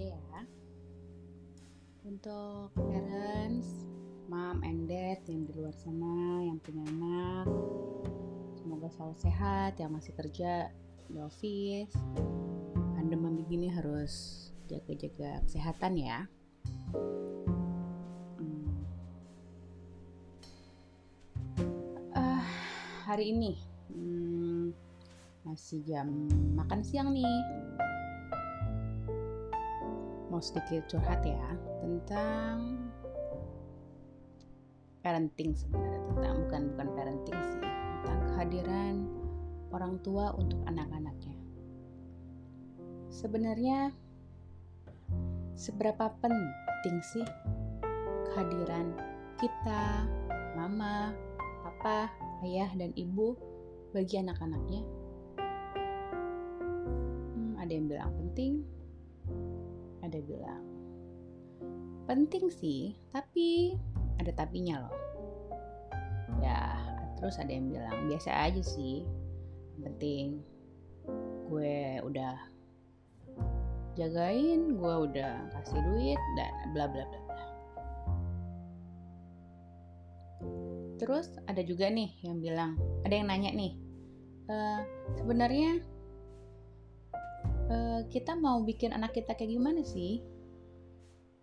aja ya. Untuk parents, mom and dad yang di luar sana yang punya anak, semoga selalu sehat yang masih kerja di office. Pandemi begini harus jaga-jaga kesehatan ya. Hmm. Ah, hari ini hmm, masih jam makan siang nih mau sedikit curhat ya tentang parenting sebenarnya tentang bukan bukan parenting sih tentang kehadiran orang tua untuk anak-anaknya. Sebenarnya seberapa penting sih kehadiran kita mama papa ayah dan ibu bagi anak-anaknya? Hmm, ada yang bilang penting ada bilang penting sih tapi ada tapinya loh. Ya terus ada yang bilang biasa aja sih penting gue udah jagain gue udah kasih duit dan bla bla bla terus ada juga nih yang bilang ada yang nanya nih e, sebenarnya uh, kita mau bikin anak kita kayak gimana sih?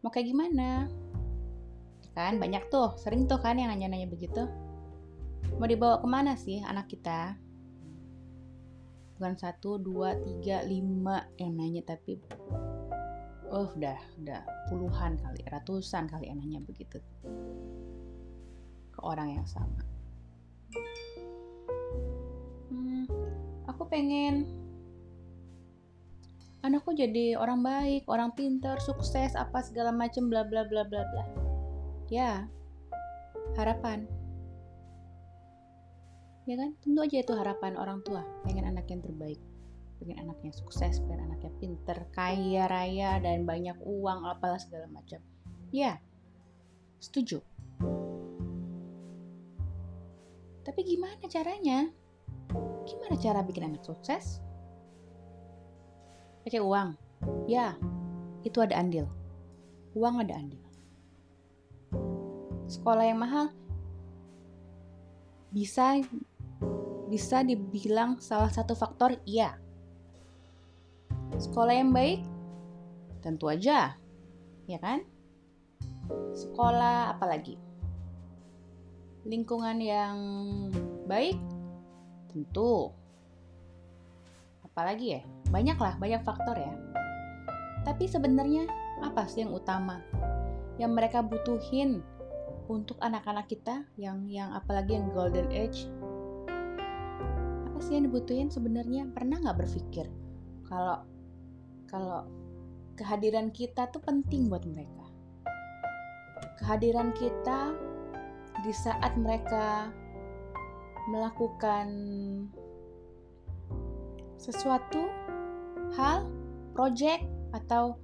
Mau kayak gimana? Kan banyak tuh, sering tuh kan yang nanya-nanya begitu. Mau dibawa ke mana sih anak kita? Bukan satu, dua, tiga, lima yang nanya tapi oh udah udah puluhan kali, ratusan kali yang nanya begitu ke orang yang sama. Hmm, aku pengen anakku jadi orang baik, orang pintar, sukses, apa segala macam bla bla bla bla bla. Ya, harapan. Ya kan? Tentu aja itu harapan orang tua, pengen anak yang terbaik. Pengen anaknya sukses, pengen anaknya pintar, kaya raya dan banyak uang apalah segala macam. Ya. Setuju. Tapi gimana caranya? Gimana cara bikin anak sukses? Pakai uang. Ya, itu ada andil. Uang ada andil. Sekolah yang mahal bisa bisa dibilang salah satu faktor iya. Sekolah yang baik tentu aja, ya kan? Sekolah apalagi? Lingkungan yang baik tentu apalagi ya banyak lah banyak faktor ya. Tapi sebenarnya apa sih yang utama yang mereka butuhin untuk anak-anak kita yang yang apalagi yang golden age? Apa sih yang dibutuhin sebenarnya? Pernah nggak berpikir kalau kalau kehadiran kita tuh penting buat mereka? Kehadiran kita di saat mereka melakukan sesuatu hal, project atau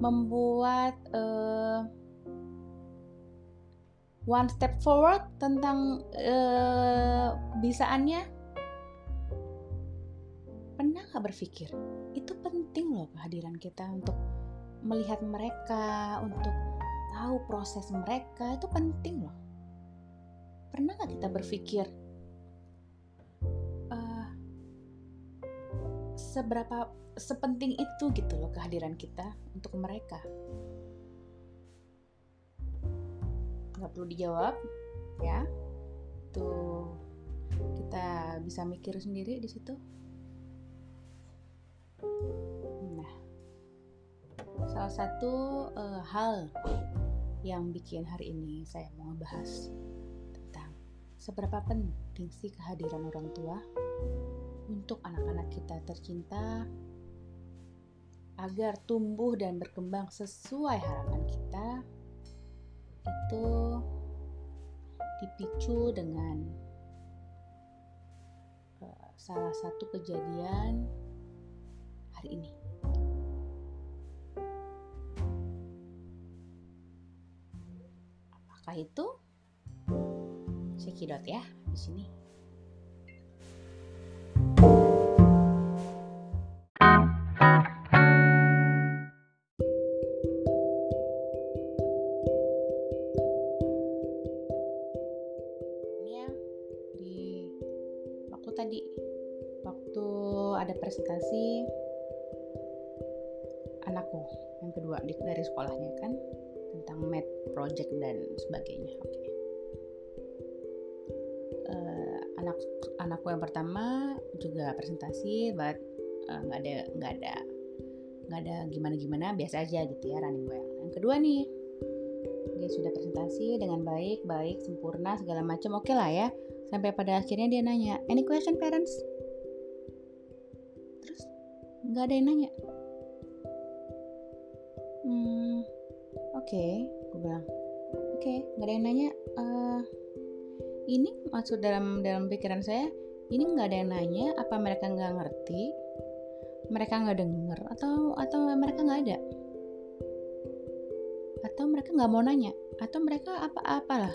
membuat uh, one step forward tentang uh, bisaannya? Pernah nggak berpikir itu penting loh kehadiran kita untuk melihat mereka untuk tahu proses mereka itu penting loh. Pernah nggak kita berpikir seberapa sepenting itu gitu loh kehadiran kita untuk mereka. Nggak perlu dijawab ya. Tuh kita bisa mikir sendiri di situ. Nah salah satu uh, hal yang bikin hari ini saya mau ngebahas tentang seberapa penting sih kehadiran orang tua untuk anak-anak kita tercinta agar tumbuh dan berkembang sesuai harapan kita itu dipicu dengan uh, salah satu kejadian hari ini. Apakah itu? Cekidot ya di sini. Tadi waktu ada presentasi anakku yang kedua dari sekolahnya kan tentang math project dan sebagainya oke okay. eh, anak anakku yang pertama juga presentasi but eh, nggak uh, ada nggak ada nggak ada gimana gimana biasa aja gitu ya running well yang kedua nih dia sudah presentasi dengan baik baik sempurna segala macam oke okay lah ya. Sampai pada akhirnya dia nanya any question parents? Terus nggak ada yang nanya. Hmm oke okay, gue bilang oke okay, nggak ada yang nanya uh, ini maksud dalam dalam pikiran saya ini nggak ada yang nanya apa mereka nggak ngerti? Mereka nggak denger atau atau mereka nggak ada mereka nggak mau nanya. Atau mereka apa apalah.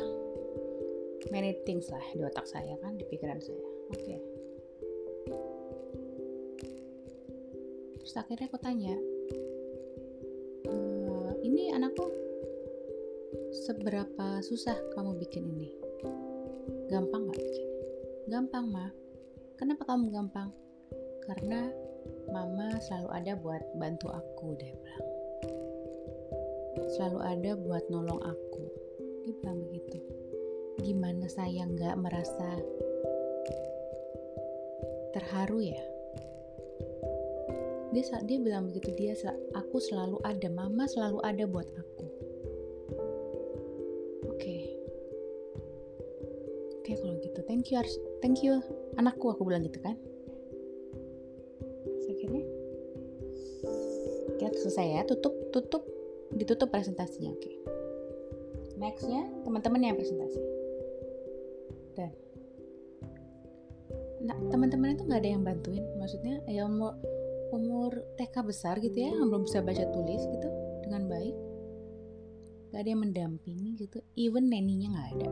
Many things lah di otak saya kan di pikiran saya. Oke. Okay. terus akhirnya aku tanya e, ini anakku seberapa susah kamu bikin ini? Gampang nggak bikin? Gampang mah kenapa kamu gampang? Karena mama selalu ada buat bantu aku dia bilang selalu ada buat nolong aku. Dia bilang begitu. Gimana saya nggak merasa terharu ya? Dia dia bilang begitu. Dia aku selalu ada mama selalu ada buat aku. Oke. Okay. oke okay, kalau gitu. Thank you thank you. Anakku aku bilang gitu kan? Kita selesai ya. Tutup tutup ditutup presentasinya oke. Okay. nextnya teman-teman yang presentasi. Dan. Nah teman-teman itu nggak ada yang bantuin maksudnya ya umur umur TK besar gitu ya yang belum bisa baca tulis gitu dengan baik. Nggak ada yang mendampingi gitu even neninya nggak ada.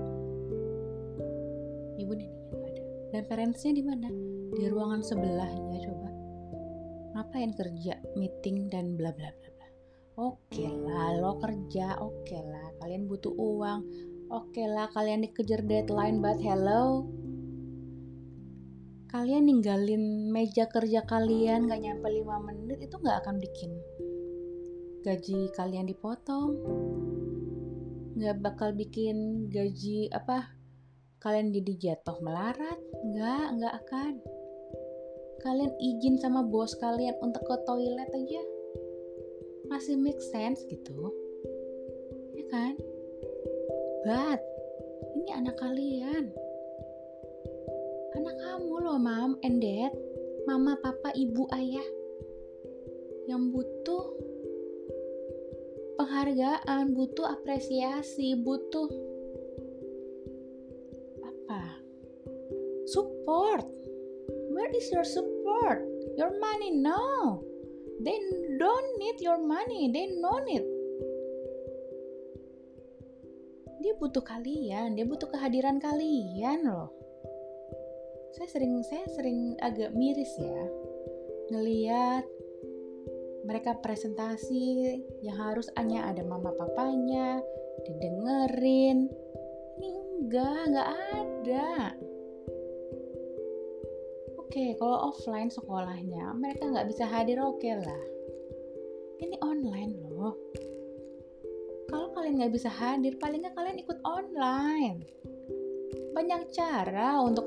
Even neninya nggak ada. Dan parentsnya di mana? Di ruangan sebelahnya coba. Ngapain kerja meeting dan bla bla bla oke lah lo kerja oke lah. Kalian butuh uang oke lah. Kalian dikejar deadline but hello. Kalian ninggalin meja kerja kalian gak nyampe 5 menit itu gak akan bikin gaji kalian dipotong. Gak bakal bikin gaji apa kalian jadi jatuh melarat. Nggak nggak akan. Kalian izin sama bos kalian untuk ke toilet aja masih make sense gitu ya kan but ini anak kalian anak kamu loh mam and dad mama papa ibu ayah yang butuh penghargaan butuh apresiasi butuh apa support Where is your support? Your money? No. They don't need your money. They know it. Dia butuh kalian. Dia butuh kehadiran kalian loh. Saya sering saya sering agak miris ya ngeliat mereka presentasi yang harus hanya ada mama papanya didengerin ini enggak enggak ada okay, kalau offline sekolahnya mereka nggak bisa hadir oke okay lah. Ini online loh. Kalau kalian nggak bisa hadir paling nggak kalian ikut online. Banyak cara untuk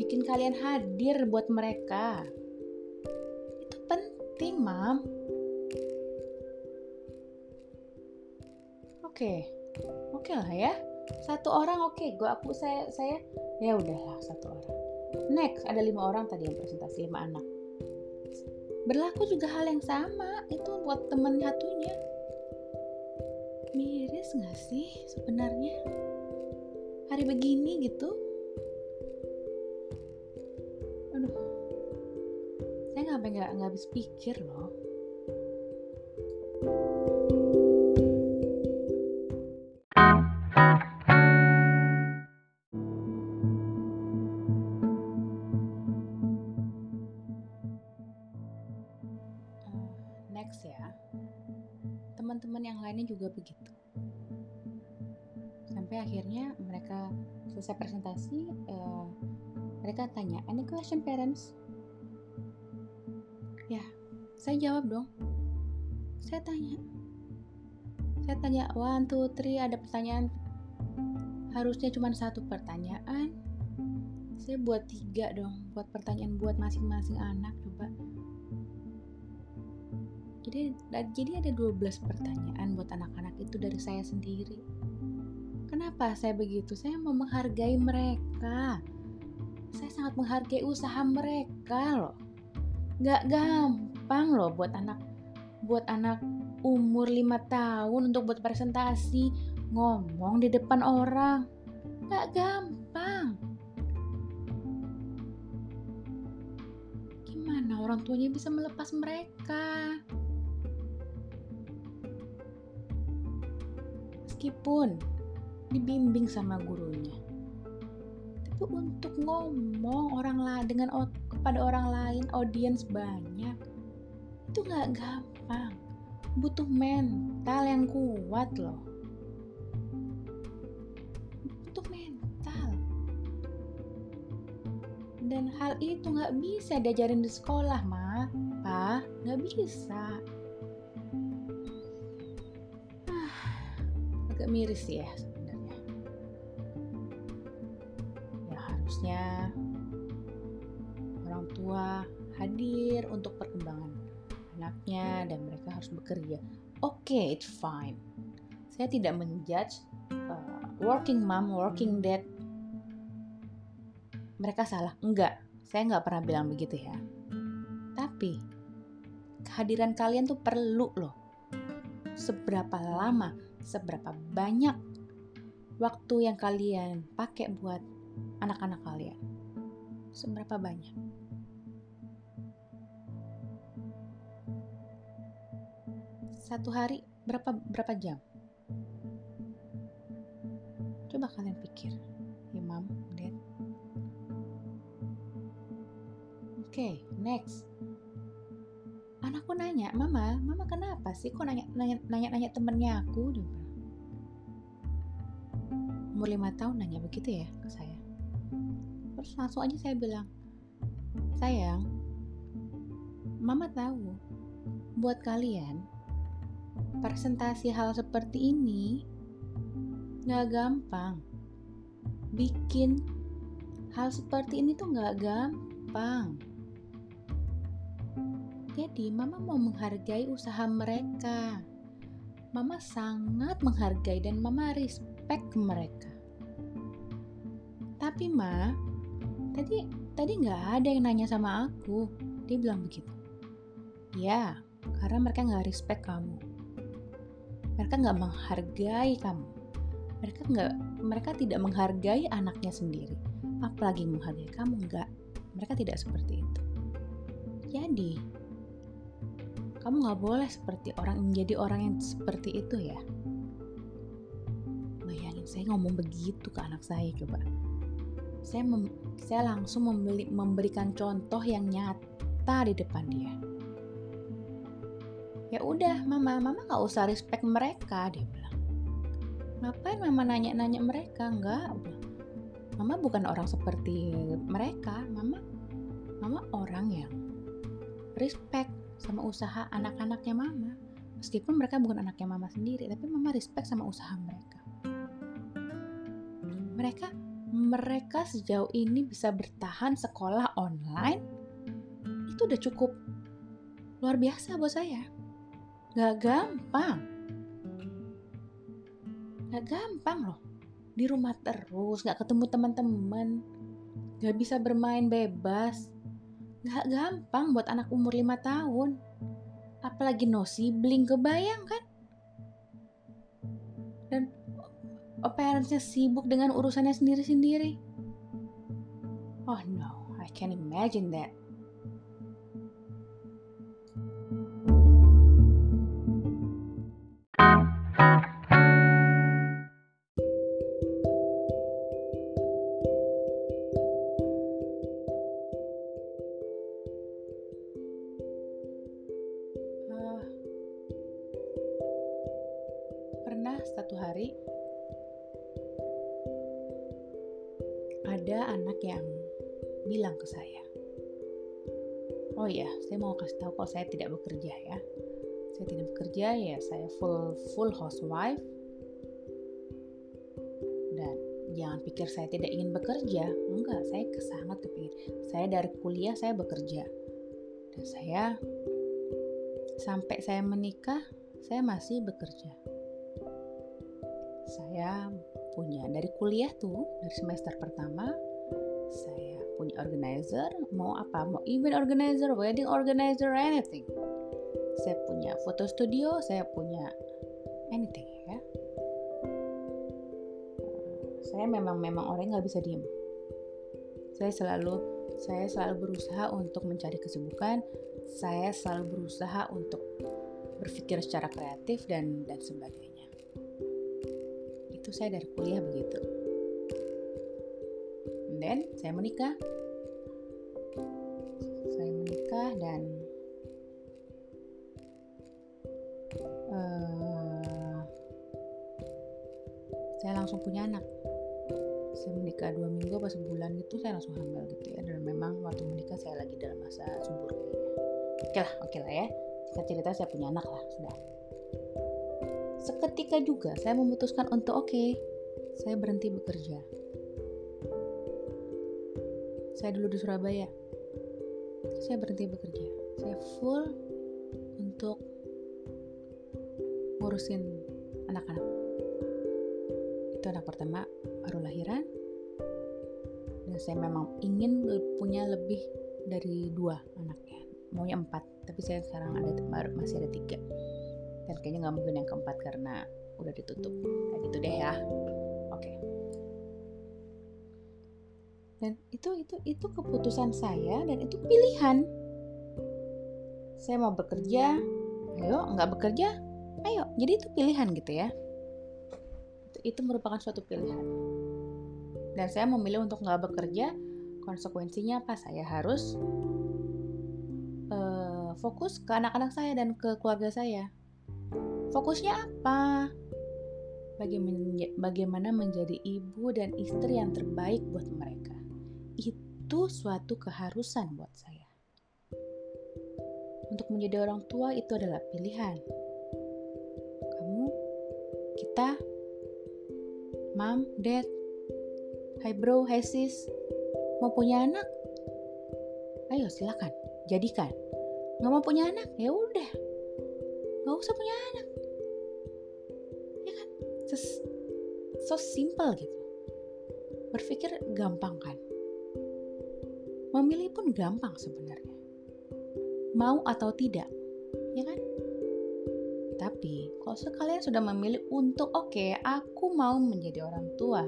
bikin kalian hadir buat mereka. Itu penting mam. Oke okay. oke okay lah ya. Satu orang oke okay. gue aku saya saya ya udahlah satu orang Next, ada lima orang tadi yang presentasi lima anak. Berlaku juga hal yang sama itu buat temen satunya. Miris gak sih sebenarnya? Hari begini gitu. Aduh, saya nggak nggak habis pikir loh. Mereka tanya any question parents? Ya saya jawab dong. Saya tanya. Saya tanya one two three ada pertanyaan. Harusnya cuma satu pertanyaan. Saya buat tiga dong buat pertanyaan buat masing-masing anak coba. Jadi jadi ada 12 pertanyaan buat anak-anak itu dari saya sendiri. Kenapa saya begitu? Saya mau menghargai mereka saya sangat menghargai usaha mereka loh nggak gampang loh buat anak buat anak umur 5 tahun untuk buat presentasi ngomong di depan orang. Gak gampang. Gimana orang tuanya bisa melepas mereka? Meskipun dibimbing sama gurunya. Tapi untuk ngomong orang lain dengan kepada orang lain, audiens banyak, itu gak gampang. Butuh mental yang kuat loh. Butuh mental. Dan hal itu nggak bisa diajarin di sekolah ma. Pa nggak bisa. Ah, agak miris ya sebenarnya ya harusnya orang tua hadir untuk perkembangan anaknya dan mereka harus bekerja. Oke, okay, it's fine. Saya tidak menjudge uh, working mom, working dad. Mereka salah. Enggak, saya nggak pernah bilang begitu ya. Tapi kehadiran kalian tuh perlu loh. Seberapa lama, seberapa banyak waktu yang kalian pakai buat anak-anak kalian. Seberapa banyak? satu hari berapa berapa jam? Coba kalian pikir, Imam, Dad. Oke, okay, next. Anakku nanya, Mama, Mama kenapa sih kok nanya nanya nanya, nanya temennya aku? Umur lima tahun nanya begitu ya ke saya. Terus langsung aja saya bilang, sayang, Mama tahu, buat kalian presentasi hal seperti ini nggak gampang. Bikin hal seperti ini tuh nggak gampang. Jadi mama mau menghargai usaha mereka. Mama sangat menghargai dan mama respect mereka. Tapi ma, tadi tadi nggak ada yang nanya sama aku. Dia bilang begitu. Ya, karena mereka nggak respect kamu. Mereka nggak menghargai kamu. Mereka nggak mereka tidak menghargai anaknya sendiri. Apalagi menghargai kamu nggak. Mereka tidak seperti itu. Jadi kamu nggak boleh seperti orang menjadi orang yang seperti itu ya. Bayangin saya ngomong begitu ke anak saya coba saya mem, saya langsung membeli, memberikan contoh yang nyata di depan dia. Ya udah mama mama nggak usah respect mereka dia bilang. Ngapain mama nanya-nanya mereka? Nggak mama bukan orang seperti mereka. Mama mama orang yang respect sama usaha anak-anaknya mama. Meskipun mereka bukan anaknya mama sendiri tapi mama respect sama usaha mereka. Mereka mereka sejauh ini bisa bertahan sekolah online itu udah cukup luar biasa buat saya Gak gampang. Gak gampang loh. Di rumah terus, gak ketemu teman-teman. Gak bisa bermain bebas. Gak gampang buat anak umur 5 tahun. Apalagi no sibling, kebayang kan? Parentsnya sibuk dengan urusannya sendiri-sendiri. Oh no, I can't imagine that. Bekerja ya. Saya tidak bekerja ya, saya full full housewife. Dan jangan pikir saya tidak ingin bekerja, enggak, saya sangat kepingin. Saya dari kuliah saya bekerja. Dan saya sampai saya menikah, saya masih bekerja. Saya punya dari kuliah tuh, dari semester pertama saya punya organizer mau apa mau event organizer wedding organizer anything saya punya foto studio saya punya anything ya. Saya memang memang orang nggak bisa diem. Saya selalu saya selalu berusaha untuk mencari kesibukan. Saya selalu berusaha untuk berpikir secara kreatif dan dan sebagainya. Itu saya dari kuliah begitu. Then saya menikah. Saya menikah dan langsung punya anak. Saya menikah dua minggu apa sebulan gitu saya langsung hamil gitu ya. Dan memang waktu menikah saya lagi dalam masa subur kayaknya. Oke lah oke lah ya. Jika cerita saya punya anak lah sudah. Seketika juga saya memutuskan untuk oke okay, saya berhenti bekerja. Saya dulu di Surabaya. Saya berhenti bekerja. Saya full untuk ngurusin anak-anak itu anak pertama baru lahiran. Dan saya memang ingin punya lebih dari dua anaknya. Maunya empat tapi saya sekarang ada masih ada tiga. Dan kayaknya nggak mungkin yang keempat karena udah ditutup. Kayak gitu deh ya. Dan itu itu itu keputusan saya dan itu pilihan. Saya mau bekerja ayo. Nggak bekerja ayo. Jadi itu pilihan gitu ya itu, merupakan suatu pilihan. Dan saya memilih untuk nggak bekerja konsekuensinya apa? Saya harus uh, fokus ke anak-anak saya dan ke keluarga saya. Fokusnya apa? Bagaimana menjadi ibu dan istri yang terbaik buat mereka. Itu suatu keharusan buat saya. Untuk menjadi orang tua itu adalah pilihan. Kamu, kita, mom, dad, hi bro, hi sis, mau punya anak? Ayo silakan, jadikan. Nggak mau punya anak? Ya udah, nggak usah punya anak. Ya kan? So, so simple gitu. Berpikir gampang kan? Memilih pun gampang sebenarnya. Mau atau tidak, ya kan? Tapi kalau sekalian sudah memilih untuk oke, okay, aku mau menjadi orang tua.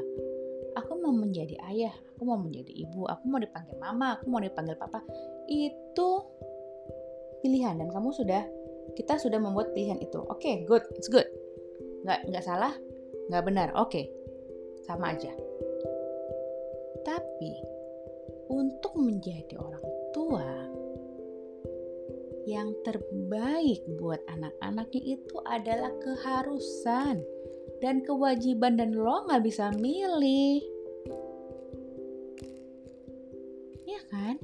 Aku mau menjadi ayah, aku mau menjadi ibu, aku mau dipanggil mama, aku mau dipanggil papa. Itu pilihan dan kamu sudah kita sudah membuat pilihan itu. Oke, okay, good, it's good. Nggak nggak salah, nggak benar. Oke, okay. sama aja. Tapi untuk menjadi orang tua yang terbaik buat anak-anaknya itu adalah keharusan dan kewajiban dan lo nggak bisa milih. Ya kan?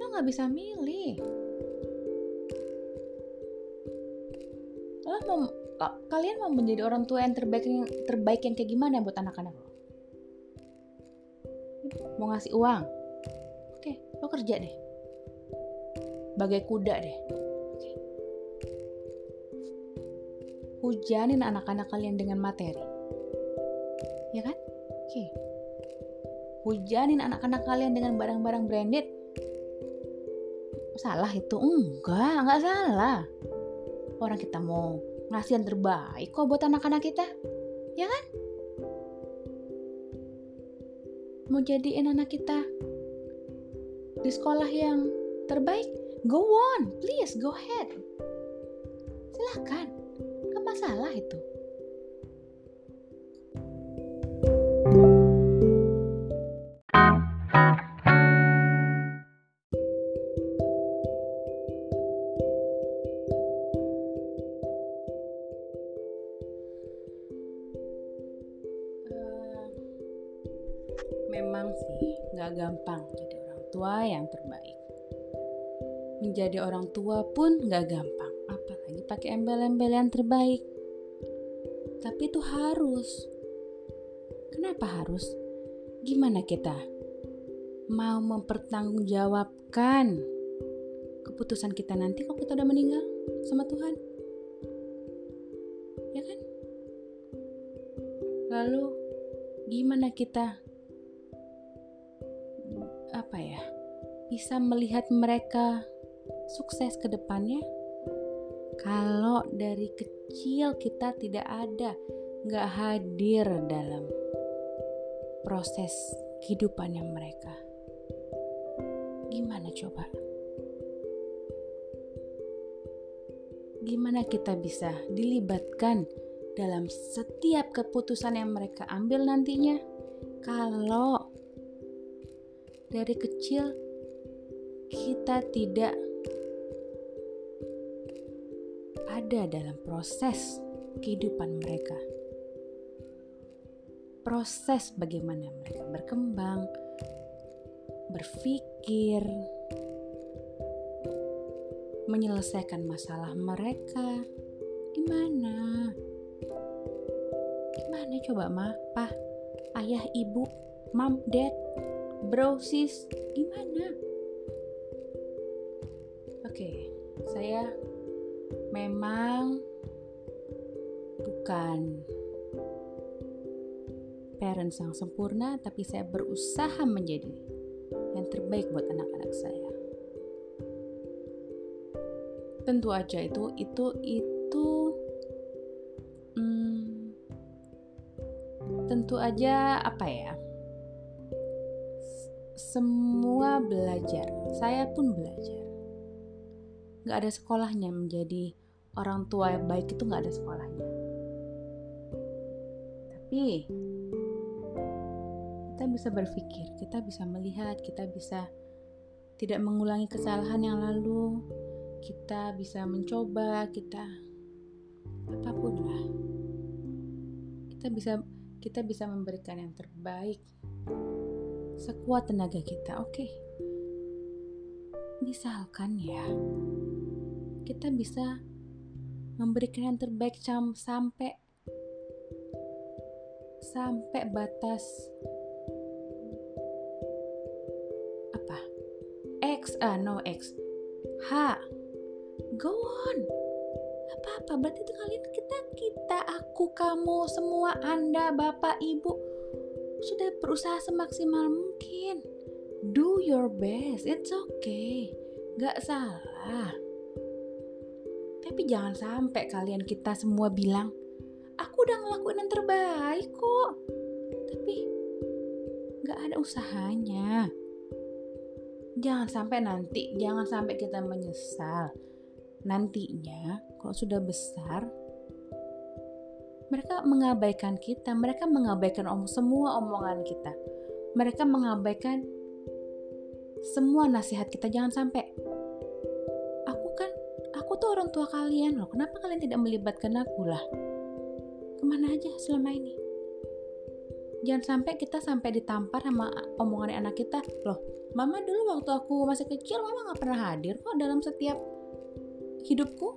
Lo nggak bisa milih. Lo mau kalian mau menjadi orang tua yang terbaik yang terbaik yang kayak gimana buat anak-anak lo? Mau ngasih uang? Lo kerja deh bagai kuda deh. Hujanin anak-anak kalian dengan materi. Ya kan? Oke. Hujanin anak-anak kalian dengan barang-barang branded. Salah itu? Enggak enggak salah. Orang kita mau ngasih yang terbaik kok buat anak-anak kita. Ya kan? Mau jadiin anak kita di sekolah yang terbaik, go on, please go ahead. Silahkan, gak masalah itu. Eh, memang sih nggak gampang jadi orang tua yang terbaik. Menjadi orang tua pun gak gampang, apalagi pakai embel-embel yang terbaik. Tapi itu harus. Kenapa harus? Gimana kita mau mempertanggungjawabkan keputusan kita nanti kalau kita udah meninggal sama Tuhan? Ya kan? Lalu gimana kita apa ya? Bisa melihat mereka sukses ke depannya? Kalau dari kecil kita tidak ada, nggak hadir dalam proses kehidupannya mereka. Gimana coba? Gimana kita bisa dilibatkan dalam setiap keputusan yang mereka ambil nantinya? Kalau dari kecil kita tidak ada dalam proses kehidupan mereka proses bagaimana mereka berkembang, berpikir, menyelesaikan masalah mereka. Gimana? Gimana coba ma, pa, ayah, ibu, mam, dad, bro, sis, gimana? Oke, saya memang bukan parents yang sempurna, tapi saya berusaha menjadi yang terbaik buat anak-anak saya. Tentu aja itu itu itu hmm, tentu aja apa ya? Semua belajar, saya pun belajar. Gak ada sekolahnya menjadi orang tua yang baik itu gak ada sekolahnya. Tapi kita bisa berpikir, kita bisa melihat, kita bisa tidak mengulangi kesalahan yang lalu, kita bisa mencoba, kita apa pun lah. Kita bisa kita bisa memberikan yang terbaik sekuat tenaga kita. Oke. Okay. Misalkan ya, kita bisa memberikan yang terbaik sampai sampai batas X, ah no X. H. Go on. Apa-apa, berarti itu kalian kita, kita, aku, kamu, semua Anda, Bapak, Ibu sudah berusaha semaksimal mungkin. Do your best, it's okay. Gak salah. Tapi jangan sampai kalian kita semua bilang, aku udah ngelakuin yang terbaik kok. Tapi gak ada usahanya jangan sampai nanti, jangan sampai kita menyesal. Nantinya, kalau sudah besar, mereka mengabaikan kita, mereka mengabaikan om semua omongan kita, mereka mengabaikan semua nasihat kita. Jangan sampai orang tua kalian loh. Kenapa kalian tidak melibatkan aku lah? Ke mana aja selama ini? Jangan sampai kita sampai ditampar sama omongan anak kita. Loh mama dulu waktu aku masih kecil mama nggak pernah hadir kok dalam setiap hidupku.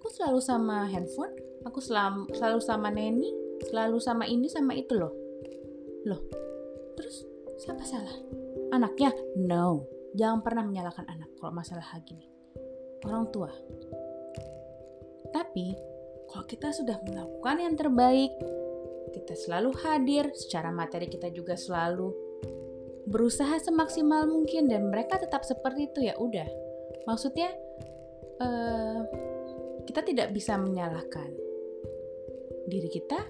Aku selalu sama handphone aku selalu selalu sama neni selalu sama ini sama itu loh. Loh terus siapa salah? Anaknya? No. Jangan pernah menyalahkan anak kalau masalah gini orang tua tapi kalau kita sudah melakukan yang terbaik kita selalu hadir, secara materi kita juga selalu berusaha semaksimal mungkin dan mereka tetap seperti itu ya udah. Maksudnya uh, kita tidak bisa menyalahkan diri kita,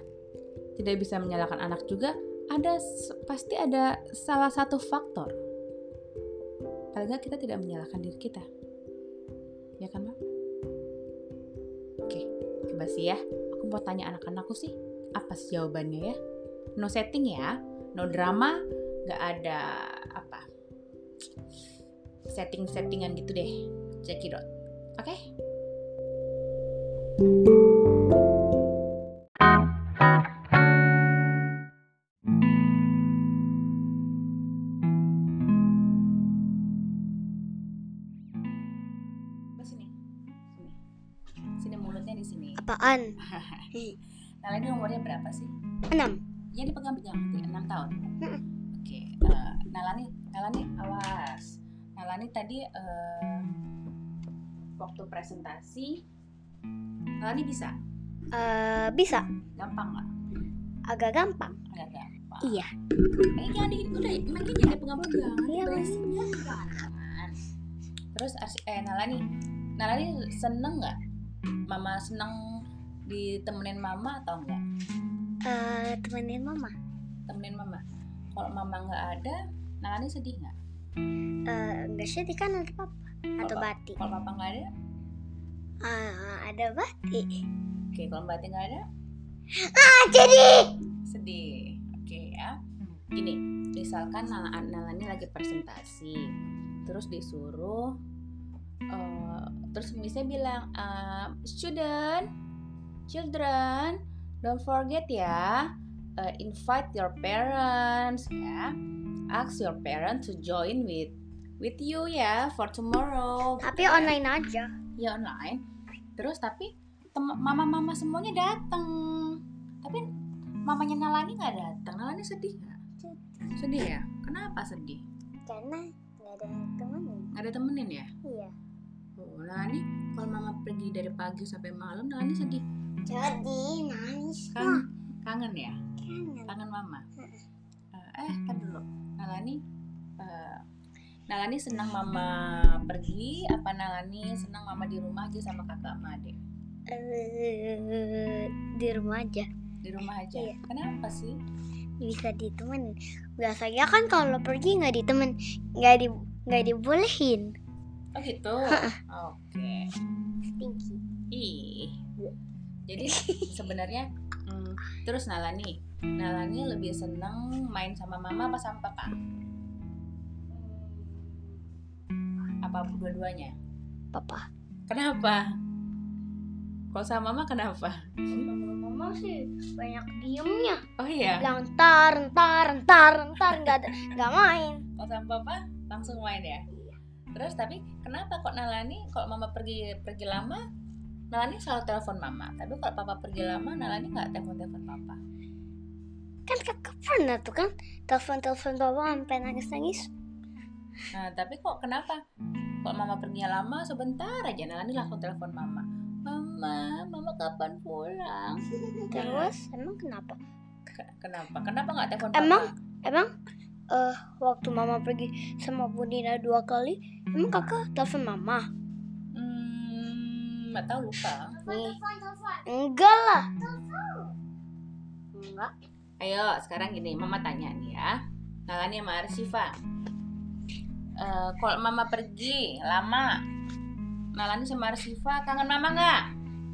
tidak bisa menyalahkan anak juga. Ada pasti ada salah satu faktor. Paling kita tidak menyalahkan diri kita. Ya kan, Mak? Oke, coba sih ya. Aku mau tanya anak-anakku sih apa sih jawabannya ya no setting ya no drama nggak ada apa setting settingan gitu deh cekidot oke okay? Apaan? Nalani umurnya berapa sih? Enam. Ya dipegang-pegang nanti, 6 tahun. Mm-mm. Oke, eh, Nalani, Nalani awas. Nalani tadi eh, waktu presentasi, Nalani bisa, Eh, bisa. gampang nggak? Agak gampang. Agak gampang. Iya. Eh jangan di, udah, makanya jangan pegang-pegang. Iya, jangan. Terus eh Nalani, Nalani seneng nggak? Mama seneng ditemenin mama atau enggak? Eh, temenin mama. Temenin mama. Kalau mama nggak ada, Nalani sedih nggak? Eh, enggak sedih kan ada papa atau bati. Kalau papa nggak ada, Ah, ada bati. oke. Kalau Mbak nggak ada, Ah, jadi. sedih. Oke ya. Gini, misalkan Nala- Nalani lagi presentasi, terus disuruh, eh, terus misalnya bilang, eh, student, children, don't forget ya, eh, invite your parents ya, ask your parents to join with with you ya for tomorrow. Tapi ya. online aja. ya online terus tapi mama-mama semuanya datang tapi mamanya Nalani nggak datang Nalani sedih nggak sedih ya kenapa sedih Karena nggak ada temenin. nggak ada temenin ya Iya. Nalani kalau mama pergi dari pagi sampai malam Nalani sedih Jadi nangis. kan kangen ya Kangen. kangen mama Eh, eh kan dulu Nalani eh, Nalani senang mama pergi apa Nalani senang mama di rumah aja sama kakak sama adik Eh, di rumah aja di rumah aja Iya. kenapa sih bisa ditemenin. Biasanya kan kalau pergi nggak ditemen, nggak di nggak dibolehin. Oh gitu. Oke. Stinky. Ih. Jadi sebenarnya hmm, terus Nalani, Nalani lebih seneng main sama mama apa sama papa? Apa dua-duanya? Papa. Kenapa? Kalau sama mama kenapa? Mama sih banyak diemnya. Oh iya. Bilang ntar, ntar, ntar, ntar nggak nggak main. Kalau sama papa langsung main ya. Terus tapi kenapa kok Nalani kalau mama pergi pergi lama Nalani selalu telepon mama, tapi kalau papa pergi lama Nalani nggak telepon-telepon papa. Kan kakak pernah tuh kan telepon-telepon papa sampai nangis-nangis. Nah, tapi kok kenapa? Kalau mama perginya lama sebentar aja Nalani langsung telepon mama. Mama, mama kapan pulang? Terus emang kenapa? Ke- kenapa? Kenapa nggak telepon papa? Emang? Emang eh waktu mama pergi sama Bundina dua kali, emang kakak telepon mama? Hmm, nggak tahu lupa. Nih. Enggak lah. Enggak. Ayo, sekarang gini, mama tanya nih ya. Nalani sama Arsifa. Eh, kalau mama pergi lama, Nalani sama Arsifa kangen mama nggak?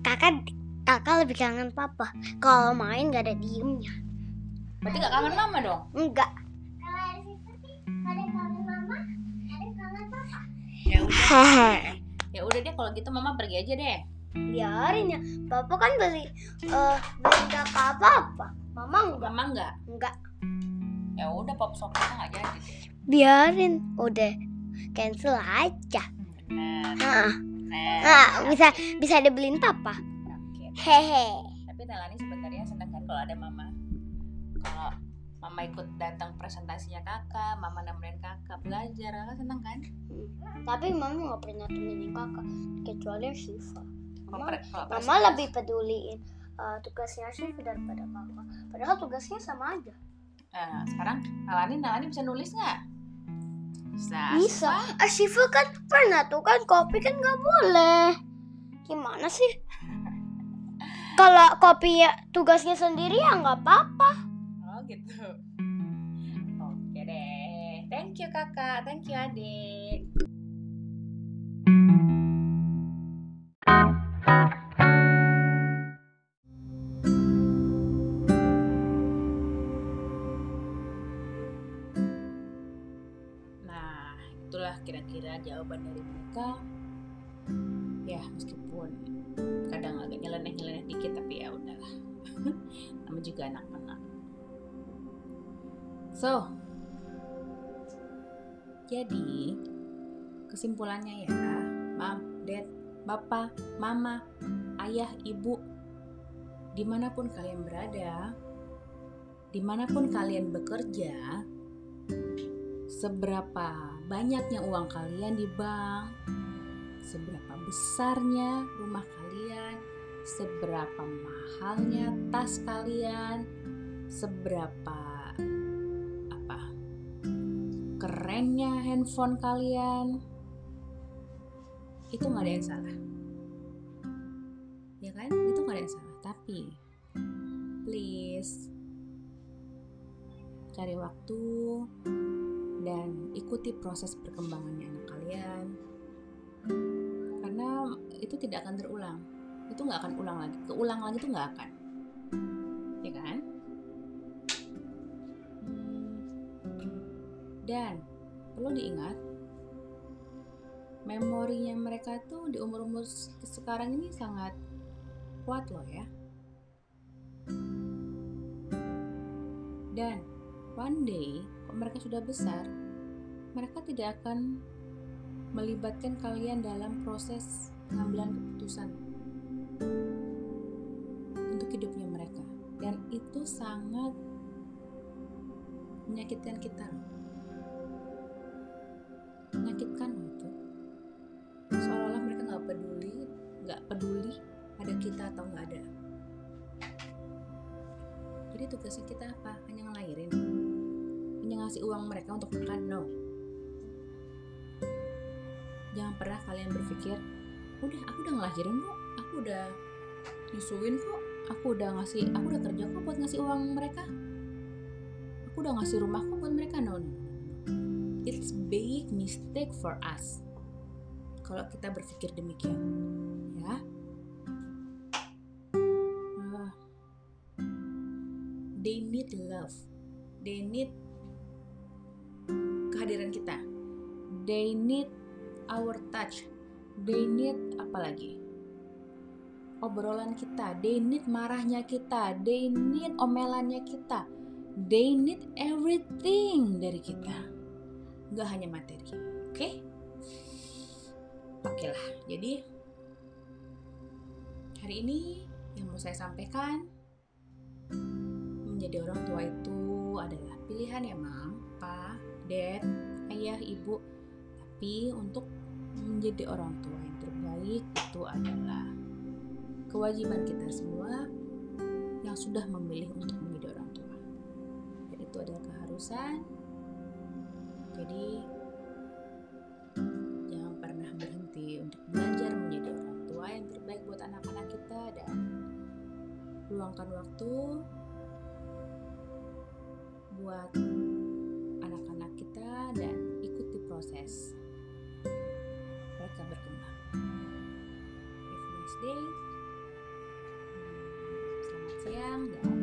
Kakak kakak lebih kangen papa. Kalau main gak ada diemnya. Berarti nggak kangen mama dong? Enggak. Ya udah. Ya deh kalau gitu mama pergi aja deh. Biarin ya. Papa kan beli eh beli apa apa. Mama enggak. Mama nggak? Enggak. Ya udah pop soknya nggak jadi deh. Biarin. Udah cancel aja. Nah, bisa bisa dibeliin papa. Hehe. Tapi Nalani sebenarnya senang kan kalau ada mama. Kalau mama ikut datang presentasinya kakak, mama nemenin kakak belajar, kakak senang kan? Tapi mama nggak pernah temenin kakak kecuali Shiva. Mama, mama lebih peduliin eh, tugasnya Shiva daripada kakak. Padahal tugasnya sama aja. Nah, sekarang Nalani, Nalani bisa nulis nggak? Bisa. Bisa. Ah, Shiva kan pernah tuh kan kopi kan nggak boleh. Gimana sih? Kalau kopi ya tugasnya sendiri ya nggak apa-apa. Gitu. Oke deh. Thank you kakak, thank you adik. Nah, itulah kira-kira jawaban dari mereka. Ya, meskipun kadang agak nyeleneh-nyeleneh dikit tapi ya udahlah. Nama juga anak-anak. So, jadi kesimpulannya ya, mam, dad, bapak, mama, ayah, ibu, di mana pun kalian berada, di mana pun kalian bekerja, seberapa banyaknya uang kalian di bank, seberapa besarnya rumah kalian, seberapa mahalnya tas kalian, seberapa apa kerennya handphone kalian, itu nggak ada yang salah, ya kan? Itu nggak ada yang salah. Tapi please cari waktu dan ikuti proses perkembangannya anak kalian. Karena itu tidak akan terulang. Itu nggak akan ulang lagi. Keulang lagi itu nggak akan. Ya kan dan perlu diingat memorinya mereka tuh di umur-umur sekarang ini sangat kuat loh ya. Dan one day kok mereka sudah besar mereka tidak akan melibatkan kalian dalam proses pengambilan keputusan untuk hidupnya mereka. Dan itu sangat menyakitkan kita ada kita atau nggak ada? Jadi tugasnya kita apa? Hanya ngelahirin? Hanya ngasih uang mereka untuk makan? No. Jangan pernah kalian berpikir udah aku udah ngelahirin kok. Aku udah nyusuin kok. Aku udah ngasih aku udah kerja kok buat ngasih uang mereka. Aku udah ngasih rumah kok buat mereka. No, no. it's big mistake for us. Kalau kita berpikir demikian need love. They need kehadiran kita. They need our touch. They need apa lagi? Obrolan kita. They need marahnya kita. They need omelannya kita. They need everything dari kita. Nggak hanya materi. Oke? Okay lah. Jadi hari ini yang mau saya sampaikan menjadi orang tua itu adalah pilihan ya mam. Pak dad ayah ibu. Tapi untuk menjadi orang tua yang terbaik itu adalah kewajiban kita semua yang sudah memilih untuk menjadi orang tua. Dan itu adalah keharusan. Jadi jangan pernah berhenti untuk belajar menjadi orang tua yang terbaik buat anak-anak kita dan luangkan waktu buat anak-anak kita dan ikuti proses mereka berkembang. Have a nice day. Selamat siang dan